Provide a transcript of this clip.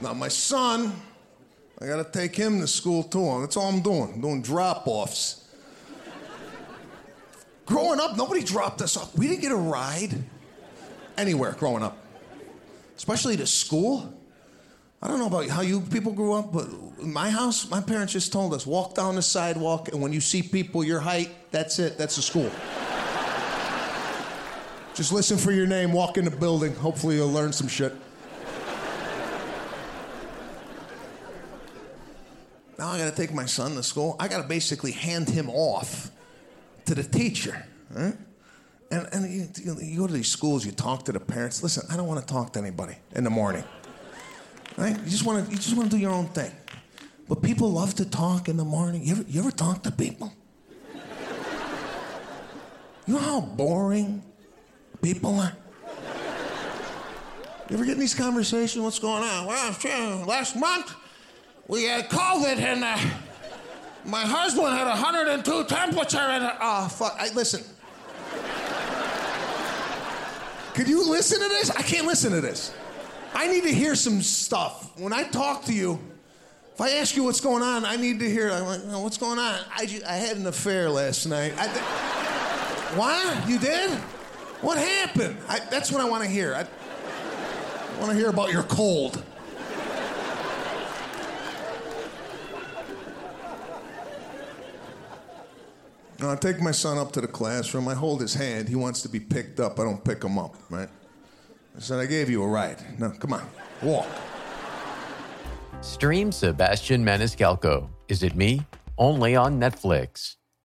Now, my son, I gotta take him to school too. That's all I'm doing. I'm doing drop offs. growing up, nobody dropped us off. We didn't get a ride anywhere growing up, especially to school. I don't know about how you people grew up, but my house, my parents just told us walk down the sidewalk, and when you see people your height, that's it, that's the school. just listen for your name, walk in the building. Hopefully, you'll learn some shit. Now I got to take my son to school. I got to basically hand him off to the teacher. Right? And, and you, you, go to these schools, you talk to the parents. Listen, I don't want to talk to anybody in the morning. Right? You just want to you just want to do your own thing. But people love to talk in the morning. You ever, you ever talk to people? You know how boring people are? You ever get in these conversations? What's going on? Well, last month, we had COVID and uh, my husband had 102 temperature and uh, oh fuck! I, listen. Could you listen to this? I can't listen to this. I need to hear some stuff. When I talk to you, if I ask you what's going on, I need to hear. I'm like, what's going on? I, I had an affair last night. I th-? You did? What happened? I, that's what I want to hear. I, I want to hear about your cold. Now, I take my son up to the classroom. I hold his hand. He wants to be picked up. I don't pick him up, right? I said, I gave you a ride. No, come on, walk. Stream Sebastian Maniscalco. Is it me? Only on Netflix.